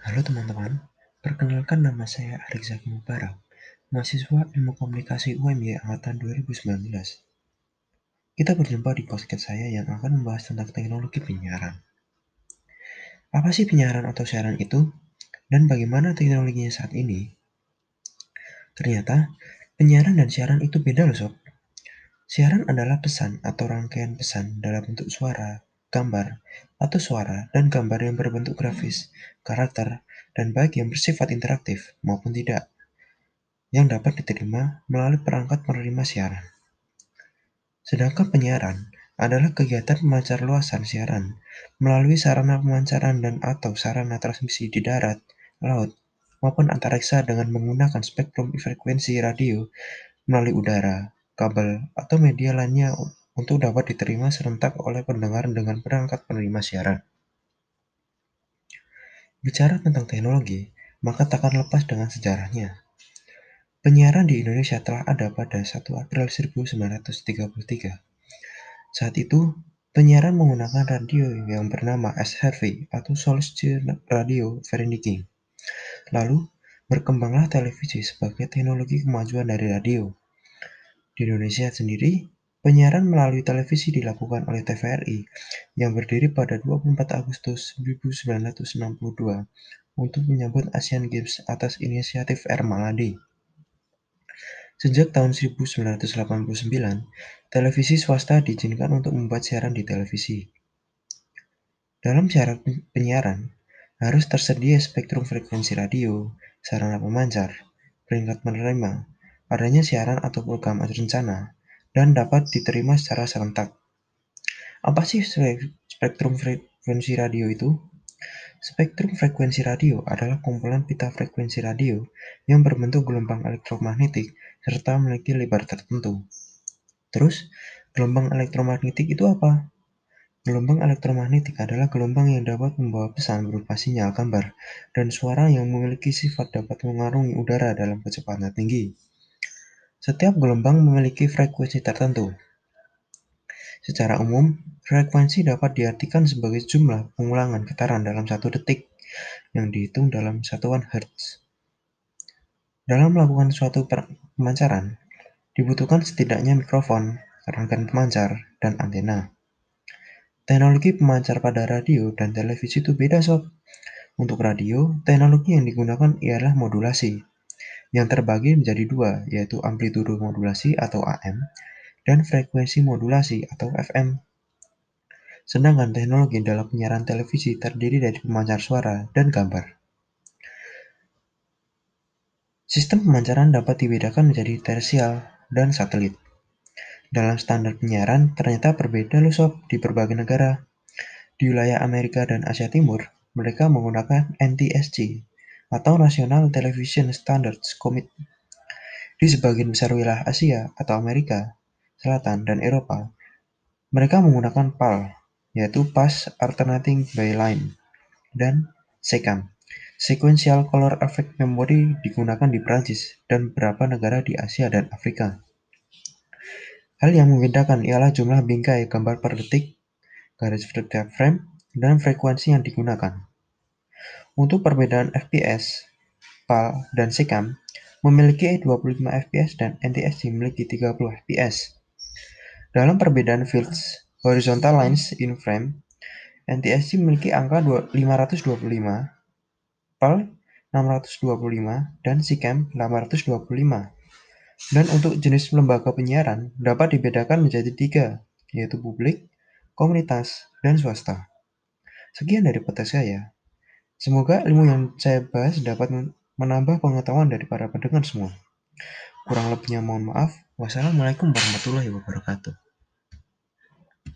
Halo teman-teman, perkenalkan nama saya Arik Zaki Mubarak, mahasiswa Ilmu Komunikasi UMY Angkatan 2019. Kita berjumpa di podcast saya yang akan membahas tentang teknologi penyiaran. Apa sih penyiaran atau siaran itu? Dan bagaimana teknologinya saat ini? Ternyata, penyiaran dan siaran itu beda loh sob. Siaran adalah pesan atau rangkaian pesan dalam bentuk suara, gambar, atau suara dan gambar yang berbentuk grafis, karakter, dan baik yang bersifat interaktif maupun tidak, yang dapat diterima melalui perangkat penerima siaran. Sedangkan penyiaran adalah kegiatan pemancar luasan siaran melalui sarana pemancaran dan atau sarana transmisi di darat, laut, maupun antariksa dengan menggunakan spektrum frekuensi radio melalui udara, kabel, atau media lainnya untuk dapat diterima serentak oleh pendengar dengan perangkat penerima siaran. Bicara tentang teknologi, maka takkan lepas dengan sejarahnya. Penyiaran di Indonesia telah ada pada 1 April 1933. Saat itu, penyiaran menggunakan radio yang bernama SRV atau Solstice Radio Vereniging. Lalu, berkembanglah televisi sebagai teknologi kemajuan dari radio. Di Indonesia sendiri, penyiaran melalui televisi dilakukan oleh TVRI yang berdiri pada 24 Agustus 1962 untuk menyambut Asian Games atas inisiatif Air Maladi. Sejak tahun 1989, televisi swasta diizinkan untuk membuat siaran di televisi. Dalam syarat penyiaran, harus tersedia spektrum frekuensi radio, sarana pemancar, peringkat menerima, adanya siaran atau program rencana, dan dapat diterima secara serentak. Apa sih spektrum frekuensi radio itu? Spektrum frekuensi radio adalah kumpulan pita frekuensi radio yang berbentuk gelombang elektromagnetik serta memiliki lebar tertentu. Terus, gelombang elektromagnetik itu apa? Gelombang elektromagnetik adalah gelombang yang dapat membawa pesan berupa sinyal gambar dan suara yang memiliki sifat dapat mengarungi udara dalam kecepatan tinggi. Setiap gelombang memiliki frekuensi tertentu. Secara umum, frekuensi dapat diartikan sebagai jumlah pengulangan getaran dalam satu detik yang dihitung dalam satuan Hertz. Dalam melakukan suatu pemancaran, dibutuhkan setidaknya mikrofon, rangkaian pemancar, dan antena. Teknologi pemancar pada radio dan televisi itu beda sob. Untuk radio, teknologi yang digunakan ialah modulasi, yang terbagi menjadi dua, yaitu amplitudo modulasi atau AM dan frekuensi modulasi atau FM. Sedangkan teknologi dalam penyiaran televisi terdiri dari pemancar suara dan gambar. Sistem pemancaran dapat dibedakan menjadi tersial dan satelit. Dalam standar penyiaran ternyata berbeda loh di berbagai negara. Di wilayah Amerika dan Asia Timur, mereka menggunakan NTSC atau National Television Standards Committee. Di sebagian besar wilayah Asia atau Amerika Selatan dan Eropa, mereka menggunakan PAL, yaitu Pass Alternating Byline, dan SECAM Sequential Color Effect Memory digunakan di Prancis dan beberapa negara di Asia dan Afrika. Hal yang membedakan ialah jumlah bingkai gambar per detik, garis setiap frame, dan frekuensi yang digunakan. Untuk perbedaan FPS, PAL dan SECAM memiliki 25 fps dan NTSC memiliki 30 fps. Dalam perbedaan fields horizontal lines in frame, NTSC memiliki angka 525 PAL 625 dan SICAM 825. Dan untuk jenis lembaga penyiaran dapat dibedakan menjadi tiga, yaitu publik, komunitas, dan swasta. Sekian dari podcast saya. Semoga ilmu yang saya bahas dapat menambah pengetahuan dari para pendengar semua. Kurang lebihnya mohon maaf. Wassalamualaikum warahmatullahi wabarakatuh.